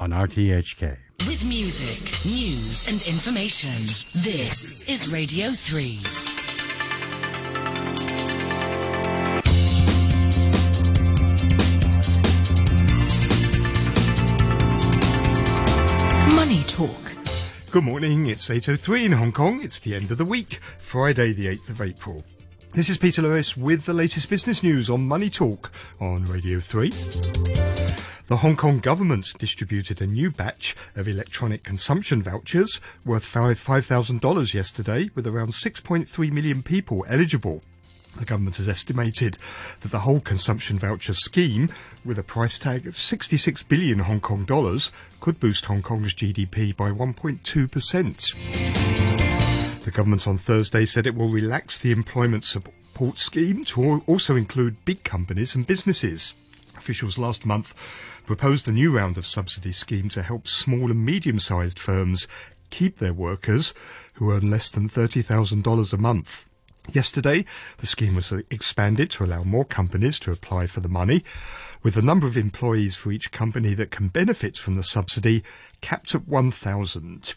on RTHK. With music, news, and information. This is Radio 3. Money Talk. Good morning, it's 8.03 in Hong Kong. It's the end of the week, Friday the 8th of April. This is Peter Lewis with the latest business news on Money Talk on Radio 3. The Hong Kong government distributed a new batch of electronic consumption vouchers worth $5,000 yesterday with around 6.3 million people eligible. The government has estimated that the whole consumption voucher scheme, with a price tag of 66 billion Hong Kong dollars, could boost Hong Kong's GDP by 1.2%. The government on Thursday said it will relax the employment support scheme to also include big companies and businesses. Officials last month proposed a new round of subsidy scheme to help small and medium-sized firms keep their workers who earn less than $30,000 a month. Yesterday, the scheme was expanded to allow more companies to apply for the money, with the number of employees for each company that can benefit from the subsidy capped at 1,000.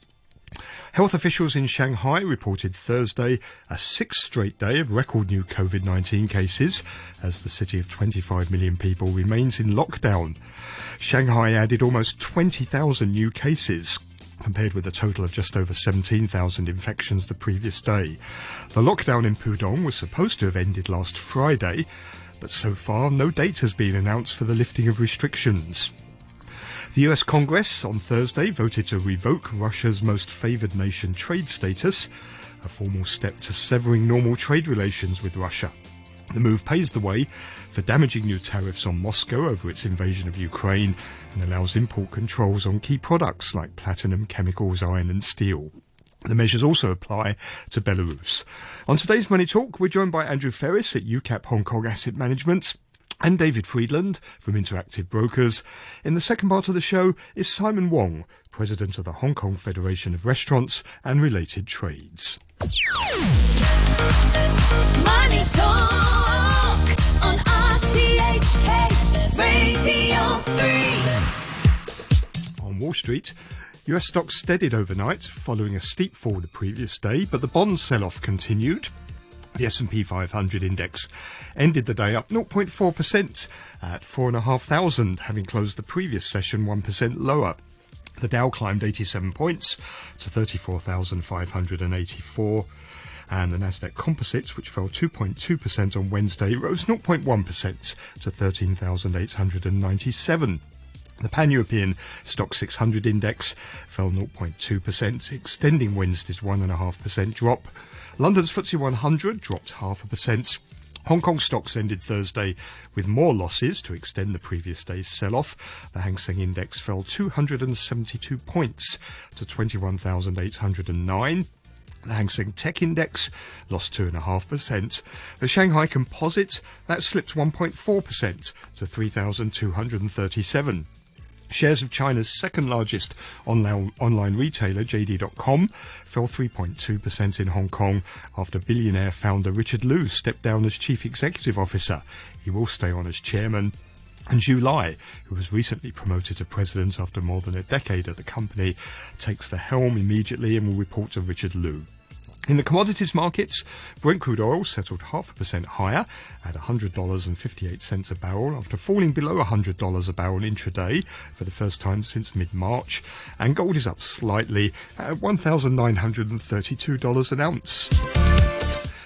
Health officials in Shanghai reported Thursday a sixth straight day of record new COVID 19 cases as the city of 25 million people remains in lockdown. Shanghai added almost 20,000 new cases, compared with a total of just over 17,000 infections the previous day. The lockdown in Pudong was supposed to have ended last Friday, but so far no date has been announced for the lifting of restrictions. The US Congress on Thursday voted to revoke Russia's most favoured nation trade status, a formal step to severing normal trade relations with Russia. The move paves the way for damaging new tariffs on Moscow over its invasion of Ukraine and allows import controls on key products like platinum, chemicals, iron and steel. The measures also apply to Belarus. On today's Money Talk, we're joined by Andrew Ferris at UCAP Hong Kong Asset Management and David Friedland from Interactive Brokers. In the second part of the show is Simon Wong, President of the Hong Kong Federation of Restaurants and Related Trades. Money Talk on RTHK Radio 3. On Wall Street, US stocks steadied overnight following a steep fall the previous day, but the bond sell-off continued. The S&P 500 index ended the day up 0.4% at 4,500, having closed the previous session 1% lower. The Dow climbed 87 points to 34,584 and the Nasdaq Composite, which fell 2.2% on Wednesday, rose 0.1% to 13,897. The Pan-European STOXX 600 index fell 0.2%, extending Wednesday's 1.5% drop. London's FTSE 100 dropped half a percent. Hong Kong stocks ended Thursday with more losses to extend the previous day's sell-off. The Hang Seng Index fell 272 points to 21,809. The Hang Seng Tech Index lost 2.5%. The Shanghai Composite, that slipped 1.4% to 3,237. Shares of China's second largest online, retailer, JD.com, fell 3.2% in Hong Kong after billionaire founder Richard Liu stepped down as chief executive officer. He will stay on as chairman. And Xu Lei, who was recently promoted to president after more than a decade at the company, takes the helm immediately and will report to Richard Liu. In the commodities markets, Brent crude oil settled half a percent higher at $100.58 a barrel after falling below $100 a barrel intraday for the first time since mid-March, and gold is up slightly at $1,932 an ounce.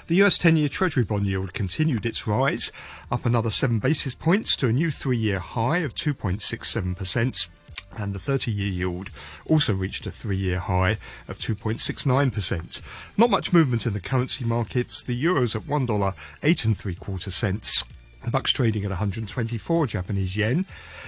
The US 10-year Treasury bond yield continued its rise, up another 7 basis points to a new three-year high of 2.67% and the 30 year yield also reached a three year high of 2.69%. Not much movement in the currency markets. The euro's at $1, 8 and 3 quarter cents. The buck's trading at 124 Japanese yen.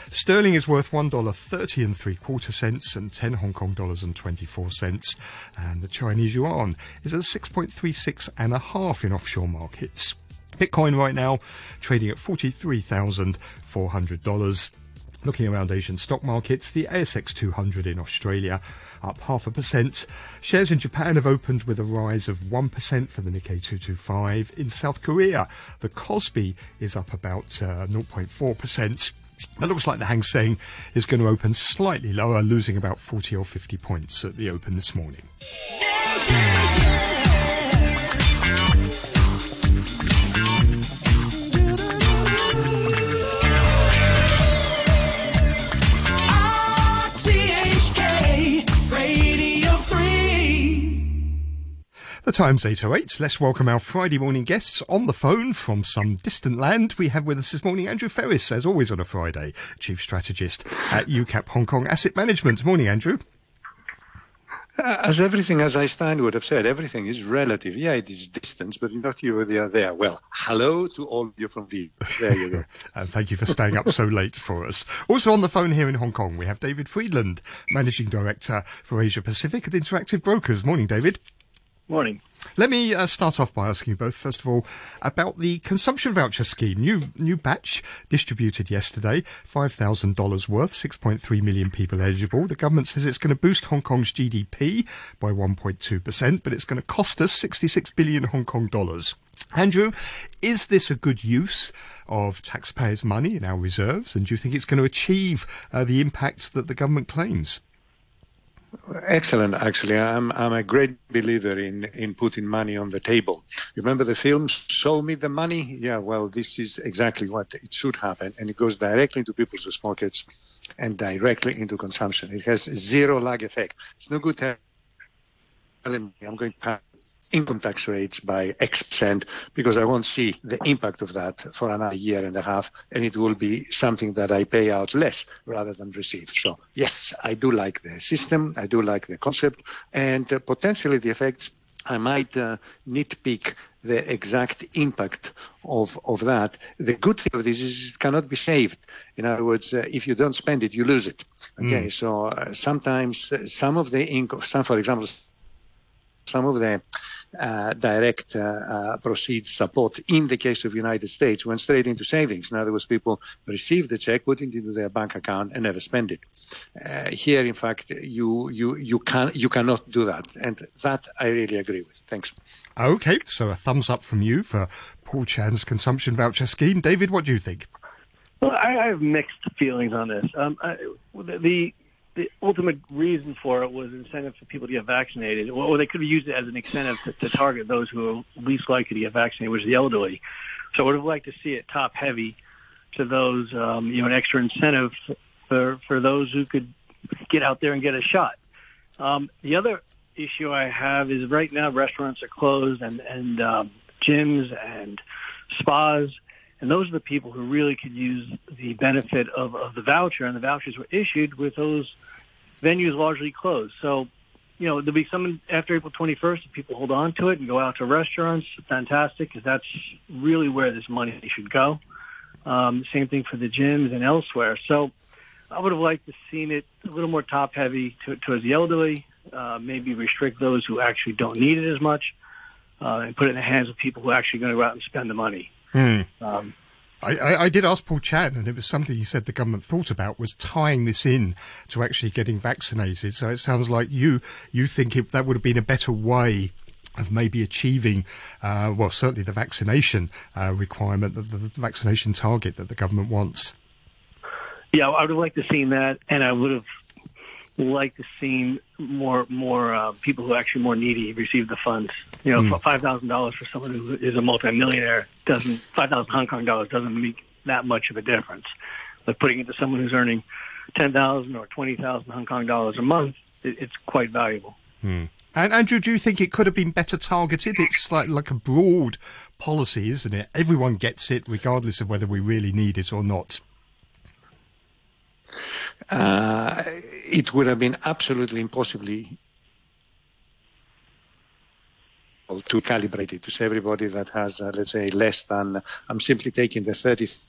Sterling is worth $1.30 and 3 quarter cents and 10 Hong Kong dollars and 24 cents. And the Chinese yuan is at 6.36 and a half in offshore markets. Bitcoin right now trading at $43,400. Looking around Asian stock markets, the ASX 200 in Australia up half a percent. Shares in Japan have opened with a rise of 1% for the Nikkei 225. In South Korea, the Kospi is up about uh, 0.4%. It looks like the Hang Seng is going to open slightly lower, losing about 40 or 50 points at the open this morning. The time's 8.08. Let's welcome our Friday morning guests on the phone from some distant land. We have with us this morning Andrew Ferris, as always on a Friday, Chief Strategist at UCAP Hong Kong Asset Management. Morning, Andrew. Uh, As everything, as I Einstein would have said, everything is relative. Yeah, it is distance, but not you or the other there. Well, hello to all of you from Vigo. There you go. And thank you for staying up so late for us. Also on the phone here in Hong Kong, we have David Friedland, Managing Director for Asia Pacific at Interactive Brokers. Morning, David. Morning. Let me uh, start off by asking you both, first of all, about the consumption voucher scheme. New new batch distributed yesterday, $5,000 worth, 6.3 million people eligible. The government says it's going to boost Hong Kong's GDP by 1.2%, but it's going to cost us 66 billion Hong Kong dollars. Andrew, is this a good use of taxpayers' money in our reserves, and do you think it's going to achieve uh, the impact that the government claims? Excellent, actually. I'm I'm a great believer in in putting money on the table. You remember the film "Show Me the Money"? Yeah, well, this is exactly what it should happen, and it goes directly into people's pockets and directly into consumption. It has zero lag effect. It's no good telling me I'm going to income tax rates by X percent because I won't see the impact of that for another year and a half, and it will be something that I pay out less rather than receive. So yes, I do like the system, I do like the concept, and uh, potentially the effects. I might uh, nitpick the exact impact of, of that. The good thing of this is it cannot be saved. In other words, uh, if you don't spend it, you lose it. Okay, so uh, sometimes uh, some of the income, some, for example, some of the direct uh, uh, proceeds support in the case of United States went straight into savings. In other words, people receive the check, put it into their bank account, and never spend it. Uh, here, in fact, you you you can you cannot do that, and that I really agree with. Thanks. Okay, so a thumbs up from you for Paul Chan's consumption voucher scheme. David, what do you think? Well, I, I have mixed feelings on this. Um, I, the the ultimate reason for it was incentive for people to get vaccinated, or they could have used it as an incentive to, to target those who are least likely to get vaccinated, which is the elderly. So I would have liked to see it top heavy to those, um, you know, an extra incentive for for those who could get out there and get a shot. Um, the other issue I have is right now restaurants are closed and and um, gyms and spas, and those are the people who really could use the benefit of, of the voucher. And the vouchers were issued with those venues largely closed. So, you know, there'll be some after April 21st. If people hold on to it and go out to restaurants, fantastic, because that's really where this money should go. Um, same thing for the gyms and elsewhere. So, I would have liked to seen it a little more top heavy to, towards the elderly. Uh, maybe restrict those who actually don't need it as much, uh, and put it in the hands of people who are actually going to go out and spend the money. Um, I, I, I did ask Paul Chan, and it was something he said the government thought about was tying this in to actually getting vaccinated. So it sounds like you you think it, that would have been a better way of maybe achieving, uh, well, certainly the vaccination uh, requirement, the, the vaccination target that the government wants. Yeah, I would have liked to have seen that, and I would have liked to see more more uh, people who are actually more needy receive the funds. You know, five thousand dollars for someone who is a multimillionaire doesn't five thousand Hong Kong dollars doesn't make that much of a difference. But putting it to someone who's earning ten thousand or twenty thousand Hong Kong dollars a month, it, it's quite valuable. And Andrew, do you think it could have been better targeted? It's like like a broad policy, isn't it? Everyone gets it, regardless of whether we really need it or not. Uh, it would have been absolutely impossible to calibrate it to say everybody that has, uh, let's say, less than. I'm simply taking the 30 query,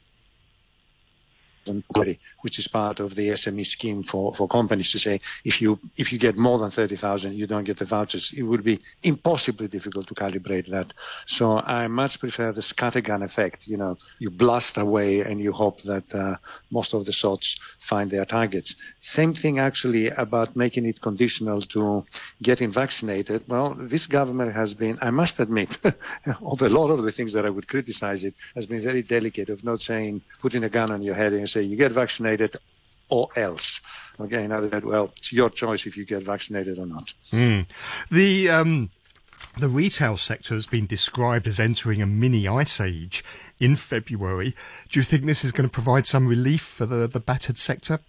which is part of the SME scheme for, for companies to say if you if you get more than 30,000, you don't get the vouchers. It would be impossibly difficult to calibrate that. So I much prefer the scattergun effect. You know, you blast away and you hope that uh, most of the shots find their targets. Same thing actually about making it conditional to getting vaccinated. Well, this government has been, I must admit, of a lot of the things that I would criticize it, has been very delicate of not saying putting a gun on your head and say you get vaccinated or else. Again, in other words, well, it's your choice if you get vaccinated or not. The um, the retail sector has been described as entering a mini ice age in February. Do you think this is going to provide some relief for the, the battered sector?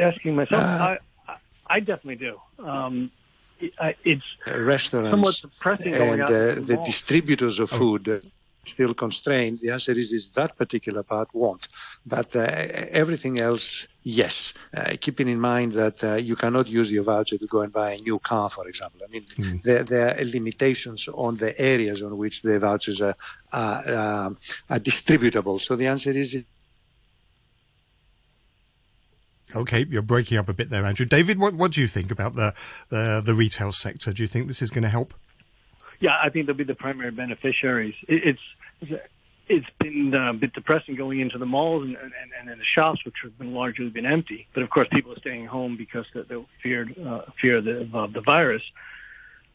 Asking myself, Uh, I, I, I definitely do. Um, it, I, it's restaurants somewhat depressing going and out uh, the the distributors of food uh, still constrained. The answer is, is that particular part won't. But uh, everything else, yes. Uh, keeping in mind that uh, you cannot use your voucher to go and buy a new car, for example. I mean, there, there are limitations on the areas on which the vouchers are, are, um, are distributable. So the answer is Okay, you're breaking up a bit there, Andrew. David, what, what do you think about the, the the retail sector? Do you think this is going to help? Yeah, I think they'll be the primary beneficiaries. It, it's it's been uh, a bit depressing going into the malls and, and, and in the shops, which have been largely been empty. But of course, people are staying home because they, they feared uh, fear the, of the virus.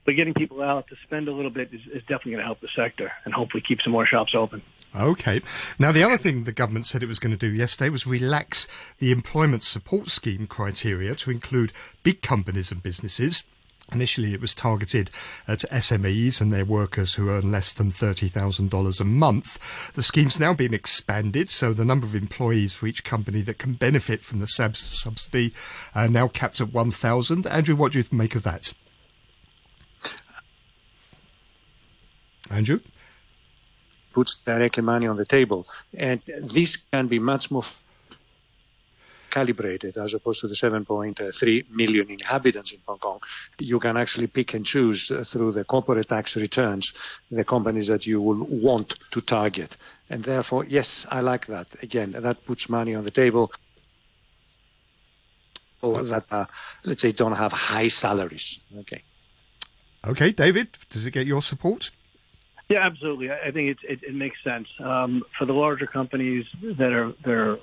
But getting people out to spend a little bit is, is definitely going to help the sector and hopefully keep some more shops open. Okay. Now, the other thing the government said it was going to do yesterday was relax the employment support scheme criteria to include big companies and businesses. Initially, it was targeted at SMEs and their workers who earn less than $30,000 a month. The scheme's now been expanded, so the number of employees for each company that can benefit from the SABS subsidy are now capped at 1,000. Andrew, what do you make of that? Andrew? puts directly money on the table. And this can be much more calibrated as opposed to the 7.3 million inhabitants in Hong Kong. You can actually pick and choose uh, through the corporate tax returns the companies that you will want to target. And therefore, yes, I like that. Again, that puts money on the table or that, uh, let's say, don't have high salaries. Okay. Okay, David, does it get your support? Yeah, absolutely. I I think it, it, it makes sense um, for the larger companies that are they're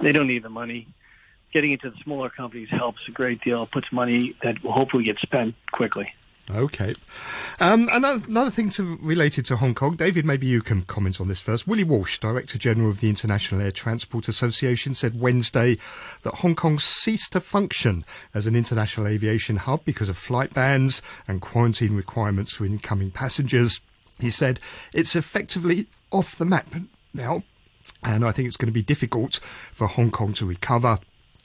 they don't need the money. Getting into the smaller companies helps a great deal. Puts money that will hopefully get spent quickly. Okay. Um, another, another thing to, related to Hong Kong, David, maybe you can comment on this first. Willie Walsh, Director General of the International Air Transport Association, said Wednesday that Hong Kong ceased to function as an international aviation hub because of flight bans and quarantine requirements for incoming passengers. He said it's effectively off the map now, and I think it's going to be difficult for Hong Kong to recover.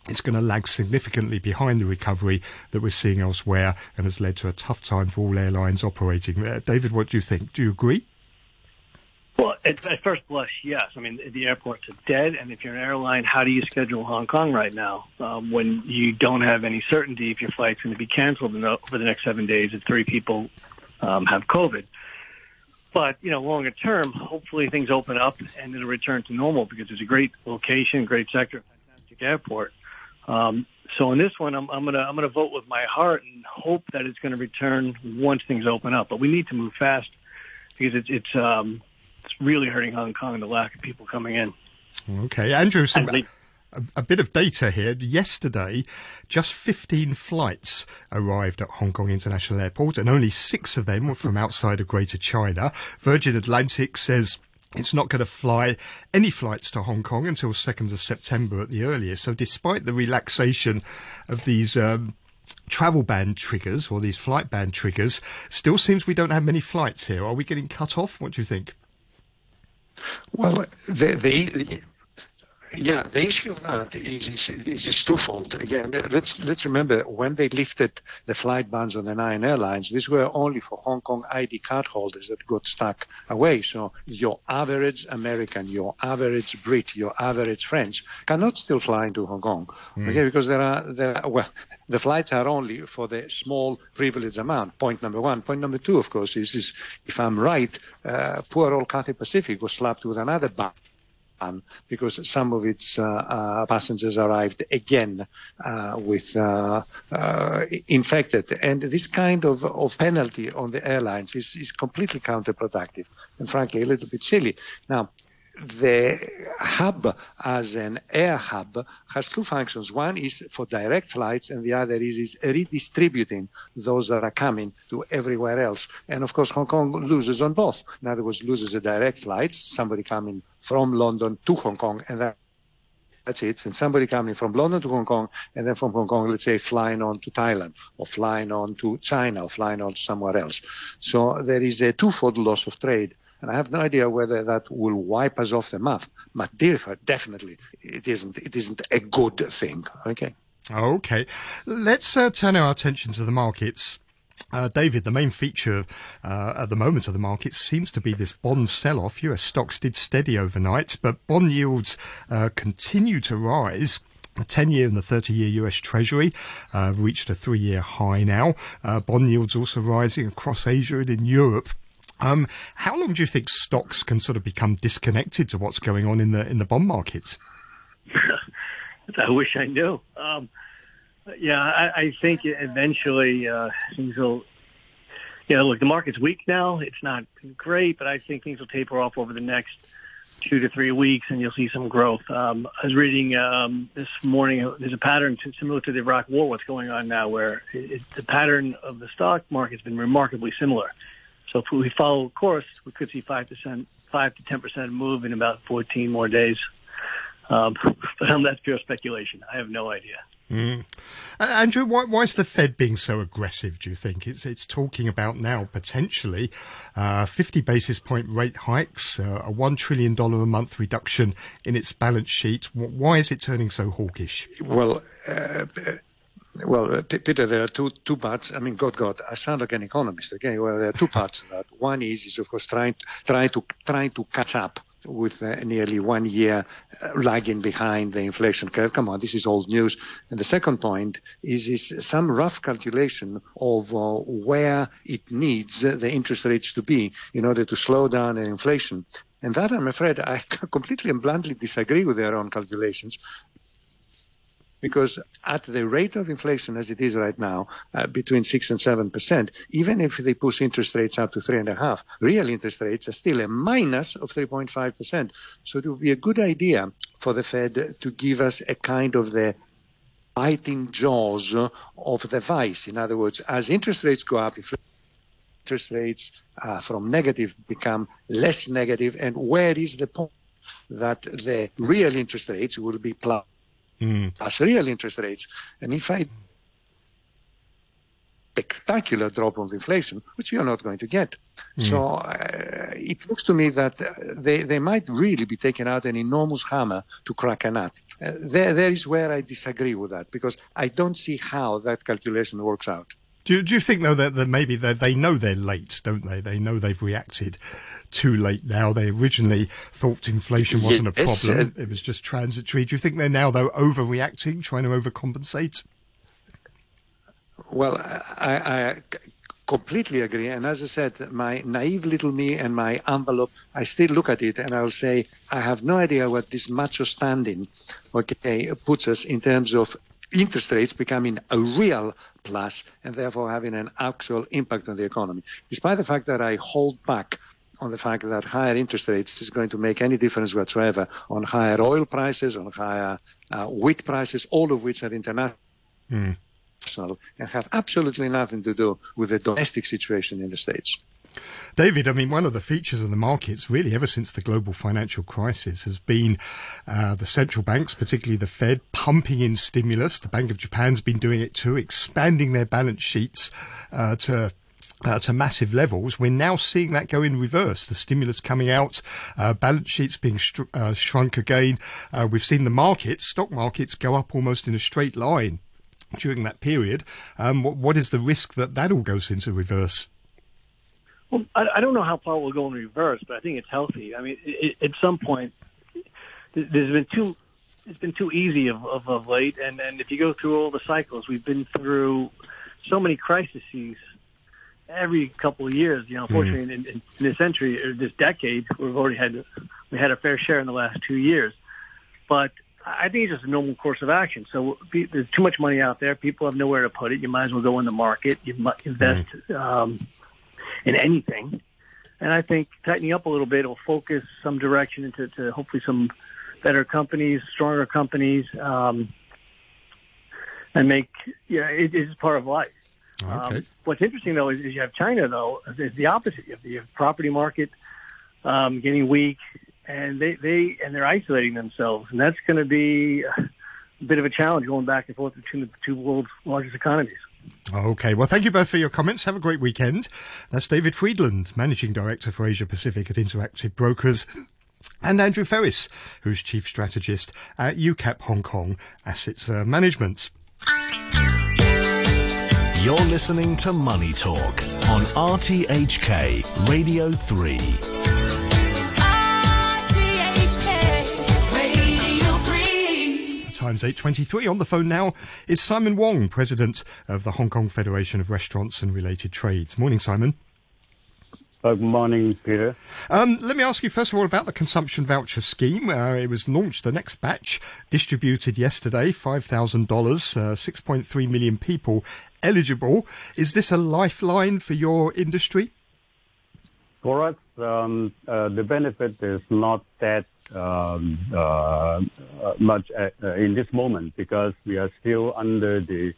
It's going to lag significantly behind the recovery that we're seeing elsewhere and has led to a tough time for all airlines operating there. David, what do you think? Do you agree? Well, at, at first blush, yes. I mean, the airports are dead, and if you're an airline, how do you schedule Hong Kong right now um, when you don't have any certainty if your flight's going to be canceled over the next seven days if three people um, have COVID? But you know, longer term, hopefully things open up and it'll return to normal because it's a great location, great sector, fantastic airport. Um, so in this one, I'm, I'm gonna I'm gonna vote with my heart and hope that it's going to return once things open up. But we need to move fast because it's it's um, it's really hurting Hong Kong the lack of people coming in. Okay, Andrew, some, And a, a bit of data here. Yesterday, just 15 flights arrived at Hong Kong International Airport, and only six of them were from outside of Greater China. Virgin Atlantic says it's not going to fly any flights to Hong Kong until 2nd of September at the earliest. So, despite the relaxation of these. Um, Travel ban triggers or these flight ban triggers still seems we don't have many flights here. Are we getting cut off? What do you think? Well, the, the yeah, the issue of that is, is, is just twofold. Again, let's let's remember when they lifted the flight bans on the nine airlines, these were only for Hong Kong ID card holders that got stuck away. So your average American, your average Brit, your average French cannot still fly into Hong Kong, okay? Because there are there are, well, the flights are only for the small privilege amount. Point number one. Point number two, of course, is, is if I'm right, uh, poor old Cathay Pacific was slapped with another ban ban because some of its uh, uh, passengers arrived again uh, with infected. And this kind of, of penalty on the airlines is, is completely counterproductive and frankly a little bit silly. Now, the hub as an air hub has two functions. One is for direct flights, and the other is, is redistributing those that are coming to everywhere else. And of course, Hong Kong loses on both. In other words, loses the direct flights, somebody coming from London to Hong Kong, and that that's it. And somebody coming from London to Hong Kong, and then from Hong Kong, let's say, flying on to Thailand, or flying on to China, or flying on to somewhere else. So there is a twofold loss of trade. And I have no idea whether that will wipe us off the map. But definitely, it isn't. It isn't a good thing. Okay. Okay, let's uh, turn our attention to the markets. Uh, David, the main feature uh, at the moment of the market seems to be this bond sell-off. US stocks did steady overnight, but bond yields uh, continue to rise. The 10 year and the 30 year US Treasury uh, reached a three year high now. Uh, bond yields also rising across Asia and in Europe. Um, how long do you think stocks can sort of become disconnected to what's going on in the in the bond markets? I wish I knew. Um, yeah, I, I think eventually uh, things will. You know, look, the market's weak now. It's not great, but I think things will taper off over the next two to three weeks, and you'll see some growth. Um, I was reading um, this morning. There's a pattern similar to the Iraq War. What's going on now, where it, it, the pattern of the stock market's been remarkably similar. So if we follow course, we could see five percent, five to ten percent move in about 14 more days. Um, but um, that's pure speculation. I have no idea. Mm. Uh, Andrew, why, why is the Fed being so aggressive? Do you think it's it's talking about now potentially uh, 50 basis point rate hikes, uh, a one trillion dollar a month reduction in its balance sheet? Why is it turning so hawkish? Well. Uh, well, uh, Peter, there are two two parts. I mean, God, God, I sound like an economist. Okay, well, there are two parts to that. One is, is of course trying trying to trying to catch up with uh, nearly one year uh, lagging behind the inflation curve. Come on, this is old news. And the second point is, is some rough calculation of uh, where it needs the interest rates to be in order to slow down the inflation. And that, I'm afraid, I completely and bluntly disagree with their own calculations because at the rate of inflation as it is right now, uh, between six and seven percent, even if they push interest rates up to three and a half, real interest rates are still a minus of 3.5 percent. So it would be a good idea for the Fed to give us a kind of the biting jaws of the vice. In other words, as interest rates go up, interest rates uh, from negative become less negative, and where is the point that the real interest rates will be plus mm. as real interest rates. And if I spectacular drop of inflation, which are not going to get. Mm. So uh, it looks to me that they, they might really be taking out an enormous hammer to crack a nut. Uh, there, there is where I disagree with that because I don't see how that calculation works out. Do you, do you think though that, that maybe they know they're late, don't they? They know they've reacted too late now. They originally thought inflation wasn't a problem; uh, it was just transitory. Do you think they're now though overreacting, trying to overcompensate? Well, I, I completely agree. And as I said, my naive little me and my envelope, I still look at it and I'll say, I have no idea what this macho standing, okay, puts us in terms of interest rates becoming a real plus and therefore having an actual impact on the economy. Despite the fact that I hold back on the fact that higher interest rates is going to make any difference whatsoever on higher oil prices, on higher uh, wheat prices, all of which are international. Mm. And have absolutely nothing to do with the domestic situation in the States. David, I mean, one of the features of the markets, really, ever since the global financial crisis, has been uh, the central banks, particularly the Fed, pumping in stimulus. The Bank of Japan's been doing it too, expanding their balance sheets uh, to uh, to massive levels. We're now seeing that go in reverse. The stimulus coming out, uh, balance sheets being uh, shrunk again. Uh, we've seen the markets, stock markets, go up almost in a straight line during that period. Um, what, what is the risk that that all goes into reverse? Well, I, I don't know how far we'll go in reverse, but I think it's healthy. I mean, it, at some point, there's been too it's been too easy of, of, of late, and and if you go through all the cycles, we've been through so many crises every couple of years. You know, unfortunately, mm. in, in, in this century or this decade, we've already had we had a fair share in the last two years, but I think it's just a normal course of action. So there's too much money out there. People have nowhere to put it. You might as well go in the market. You invest. Um, in anything. and I think tightening up a little bit will focus some direction into to hopefully some better companies, stronger companies, um, and make yeah, it is part of life. Okay. Um, what's interesting though is, is you have China though is the opposite. You have the property market um, getting weak, and they they and they're isolating themselves, and that's going to be a bit of a challenge going back and forth between the two world's largest economies. Okay, well, thank you both for your comments. Have a great weekend. That's David Friedland, Managing Director for Asia Pacific at Interactive Brokers, and Andrew Ferris, who's Chief Strategist at UCAP Hong Kong Assets uh, Management. You're listening to Money Talk on RTHK Radio 3. Times 8.23. On the phone now is Simon Wong, President of the Hong Kong Federation of Restaurants and Related Trades. Morning, Simon. Good morning, Peter. Um, let me ask you first of all about the consumption voucher scheme. Uh, it was launched, the next batch, distributed yesterday, $5,000, uh, 6.3 million people eligible. Is this a lifeline for your industry? For us, um, uh, the benefit is not that um, uh, much uh, uh, in this moment because we are still under the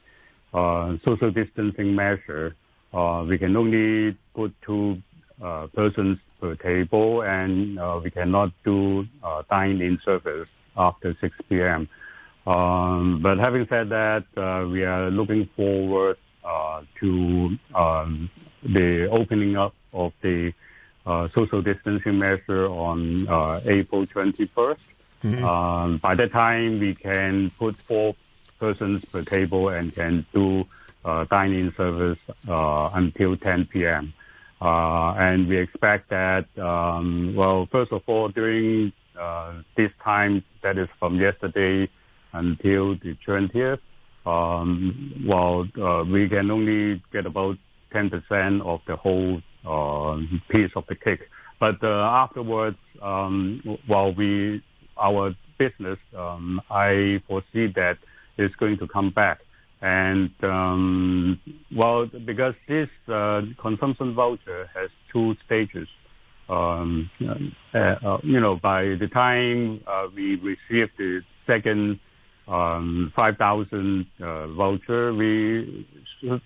uh, social distancing measure. Uh, we can only put two uh, persons per table, and uh, we cannot do dine-in service after 6 p.m. Um, but having said that, we are looking forward to um, the opening up of the social distancing measure on uh, April 21st. Um, by that time, we can put four persons per table and can do uh, dining service uh, until 10 p.m. Uh, and we expect that, um, well, first of all, during uh, this time, that is from yesterday until the 20th, um, well, uh, we can only get about 10% of the whole uh, piece of the cake. But uh, afterwards, um, while we, our business, um, I foresee that it's going to come back. And um, well, because this uh, consumption voucher has two stages. Um, uh, uh, you know, by the time uh, we receive the second um, 5,000 uh, voucher, we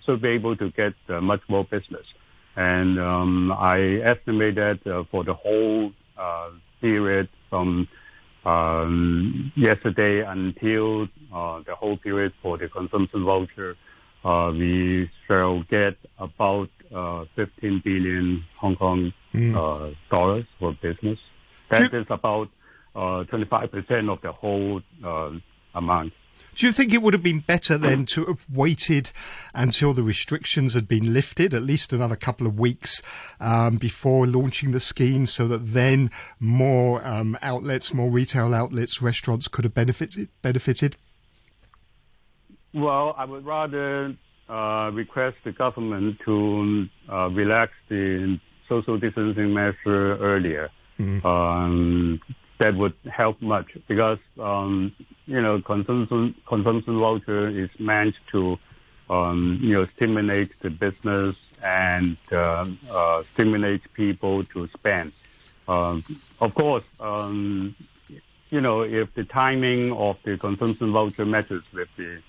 should, be able to get uh, much more business. And um, I estimate that uh, for the whole uh, period from um, yesterday until uh, the whole period for the consumption voucher, uh, we shall get about uh, 15 billion Hong Kong uh, dollars for business. That is about uh, 25% of the whole uh, amount. Do you think it would have been better then to have waited until the restrictions had been lifted, at least another couple of weeks um, before launching the scheme, so that then more um, outlets, more retail outlets, restaurants could have benefited? benefited? Well, I would rather uh, request the government to uh, relax the social distancing measure earlier. Um, that would help much because um, you know consumption consumption voucher is meant to um, you know stimulate the business and uh, uh, stimulate people to spend. Um, of course, um, you know if the timing of the consumption voucher matches with the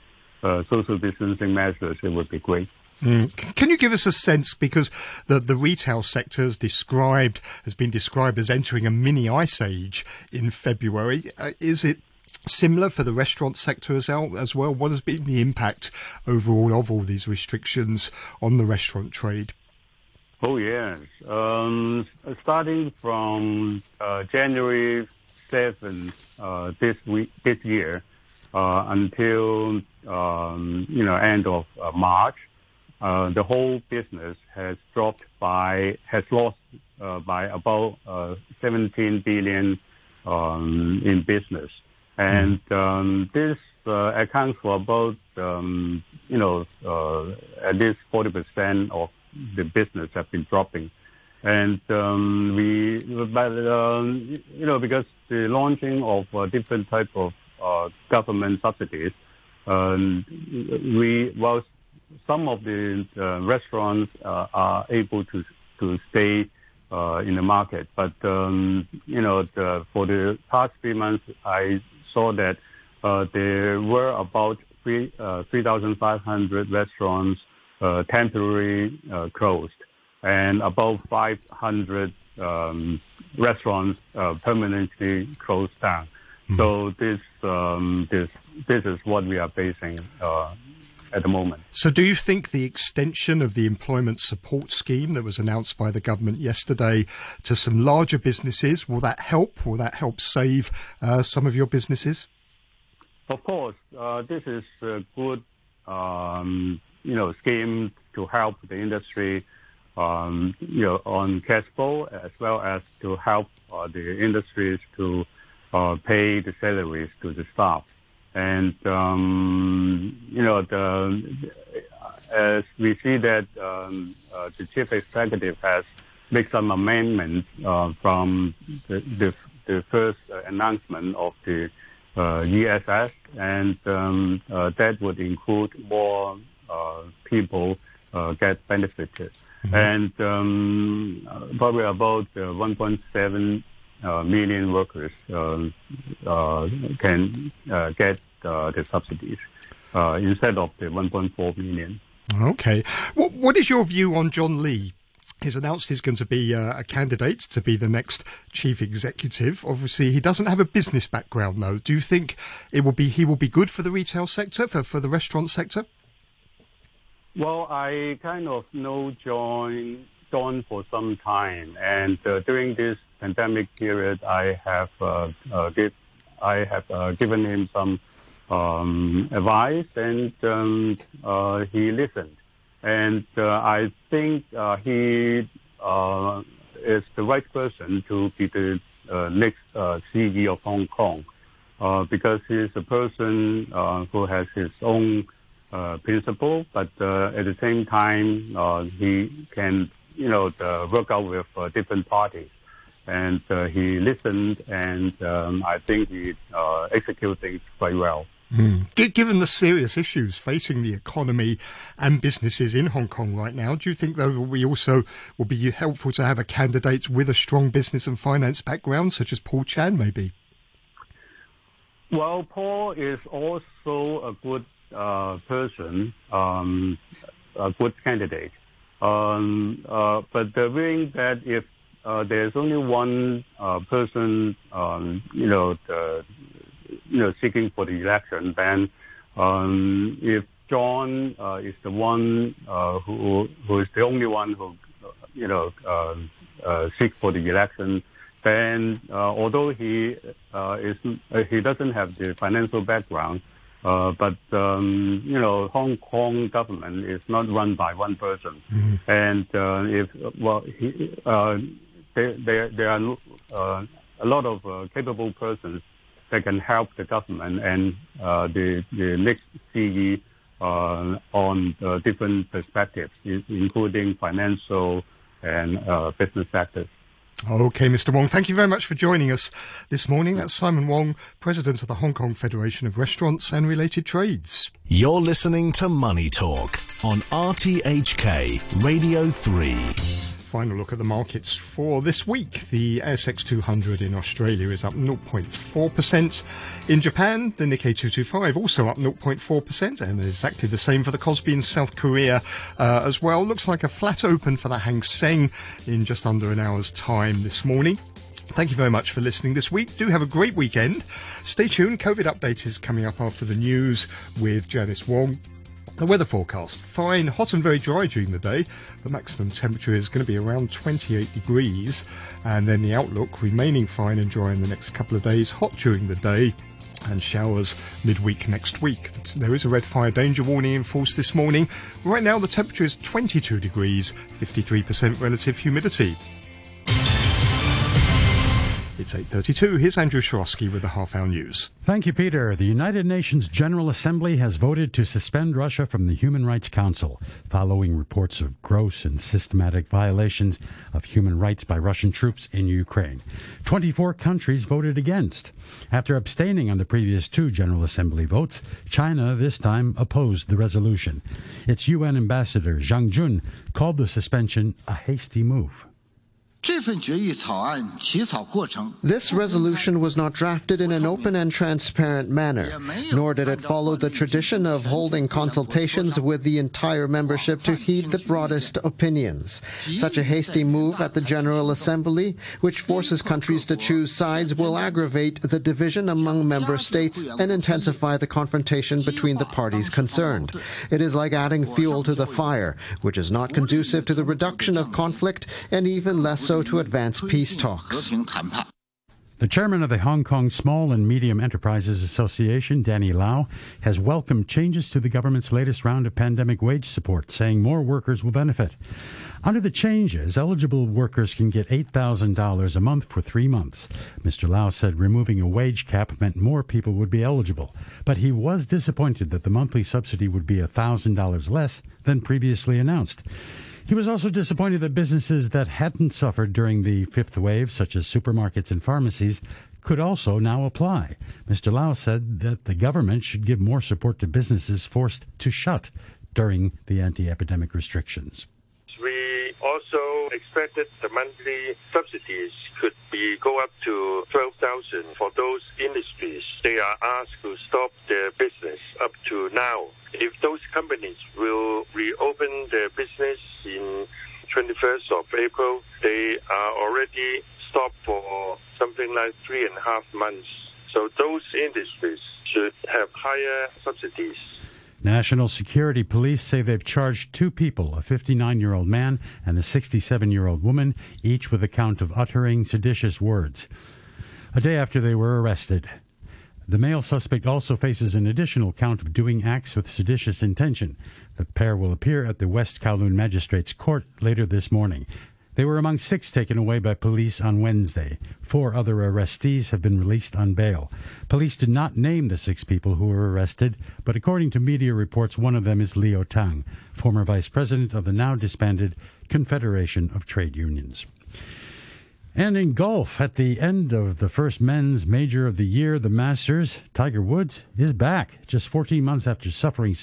uh, social distancing measures, it would be great. Can you give us a sense because the the retail sector is described has been described as entering a mini ice age in February? Uh, is it similar for the restaurant sector as well, as well? What has been the impact overall of all these restrictions on the restaurant trade? Oh yes. Um, starting from uh, January seventh uh, this week, this year, uh, until um, you know end of uh, March, the whole business has dropped by has lost uh, by about uh, 17 billion um, in business, and um, this uh, accounts for about um, you know uh, at least 40 percent of the business have been dropping, and um, we but um, you know because the launching of uh, different type of uh, government subsidies, um, we well some of the uh, restaurants uh, are able to to stay uh, in the market. But um, you know, the, for the past three months, I saw that uh, there were about three uh, 3,500 restaurants uh, temporarily uh, closed, and about 500 um, restaurants uh, permanently closed down. So this um, this this is what we are facing uh, at the moment. So, do you think the extension of the employment support scheme that was announced by the government yesterday to some larger businesses will that help? Will that help save uh, some of your businesses? Of course, uh, this is a good, um, you know, scheme to help the industry, um, you know, on cash flow as well as to help uh, the industries to uh, pay the salaries to the staff. And um, you know, the, as we see that um, uh, the chief executive has made some amendments uh, from the, the, the first uh, announcement of the uh, ESS, and um, uh, that would include more uh, people uh, get benefited. And um, probably about uh, 1.7 uh, million workers uh, uh, can uh, get uh, the subsidies uh, instead of the 1.4 million. Okay. What, what is your view on John Lee? He's announced he's going to be uh, a candidate to be the next chief executive. Obviously, he doesn't have a business background, though. Do you think it will be he will be good for the retail sector, for, for the restaurant sector? Well, I kind of know John John for some time, and uh, during this pandemic period, I have uh, uh, give, I have uh, given him some um, advice, and um, uh, he listened. And uh, I think uh, he uh, is the right person to be the uh, next uh, CEO of Hong Kong uh, because he is a person uh, who has his own uh, principle, but uh, at the same time, uh, he can, you know, work out with uh, different parties. And uh, he listened, and um, I think he uh, executed things quite well. Gi- Given the serious issues facing the economy and businesses in Hong Kong right now, do you think though we also will be helpful to have a candidate with a strong business and finance background, such as Paul Chan, maybe? Well, Paul is also a good uh, person, um, a good candidate. Um, uh, but the thing that if uh, there's only one uh, person, um, you know, the, you know, seeking for the election, then um, if John uh, is the one uh, who who is the only one who, you know, uh, uh, seek for the election, then uh, although he uh, is uh, he doesn't have the financial background, uh, but um, you know Hong Kong government is not run by one person, and uh, if well he, uh, there there there are uh, a lot of uh, capable persons that can help the government and uh, the the next CE uh, on uh, different perspectives, including financial and uh, business sectors. Okay, Mr. Wong, thank you very much for joining us this morning. That's Simon Wong, President of the Hong Kong Federation of Restaurants and Related Trades. You're listening to Money Talk on RTHK Radio 3. Final look at the markets for this week. The ASX 200 in Australia is up 0.4%. In Japan, the Nikkei 225 also up 0.4%, and exactly the same for the Kospi in South Korea uh, as well. Looks like a flat open for the Hang Seng in just under an hour's time this morning. Thank you very much for listening this week. Do have a great weekend. Stay tuned. COVID update is coming up after the news with Janice Wong. The weather forecast fine, hot and very dry during the day. The maximum temperature is going to be around 28 degrees, and then the outlook remaining fine and dry in the next couple of days. Hot during the day. And showers midweek next week. There is a red fire danger warning in force this morning. Right now, the temperature is 22 degrees, 53% relative humidity. It's 8.32. Here's Andrew Shorosky with the half hour news. Thank you, Peter. The United Nations General Assembly has voted to suspend Russia from the Human Rights Council following reports of gross and systematic violations of human rights by Russian troops in Ukraine. 24 countries voted against. After abstaining on the previous two General Assembly votes, China this time opposed the resolution. Its UN ambassador, Zhang Jun, called the suspension a hasty move. This resolution was not drafted in an open and transparent manner, nor did it follow the tradition of holding consultations with the entire membership to heed the broadest opinions. Such a hasty move at the General Assembly, which forces countries to choose sides, will aggravate the division among member states and intensify the confrontation between the parties concerned. It is like adding fuel to the fire, which is not conducive to the reduction of conflict and even less so to advance peace talks. The chairman of the Hong Kong Small and Medium Enterprises Association, Danny Lau, has welcomed changes to the government's latest round of pandemic wage support, saying more workers will benefit. Under the changes, eligible workers can get $8,000 a month for three months. Mr. Lau said removing a wage cap meant more people would be eligible, but he was disappointed that the monthly subsidy would be $1,000 less than previously announced. He was also disappointed that businesses that hadn't suffered during the fifth wave, such as supermarkets and pharmacies, could also now apply. Mr. Lau said that the government should give more support to businesses forced to shut during the anti epidemic restrictions. We also expected the monthly subsidies could be go up to 12,000 for those industries. They are asked to stop their business up to now. If those companies will reopen their business in 21st of April, they are already stopped for something like three and a half months. So those industries should have higher subsidies. National Security Police say they've charged two people, a 59 year old man and a 67 year old woman, each with a count of uttering seditious words. A day after they were arrested, the male suspect also faces an additional count of doing acts with seditious intention. The pair will appear at the West Kowloon Magistrates Court later this morning. They were among six taken away by police on Wednesday. Four other arrestees have been released on bail. Police did not name the six people who were arrested, but according to media reports, one of them is Leo Tang, former vice president of the now disbanded Confederation of Trade Unions. And in golf, at the end of the first men's major of the year, the Masters, Tiger Woods is back just 14 months after suffering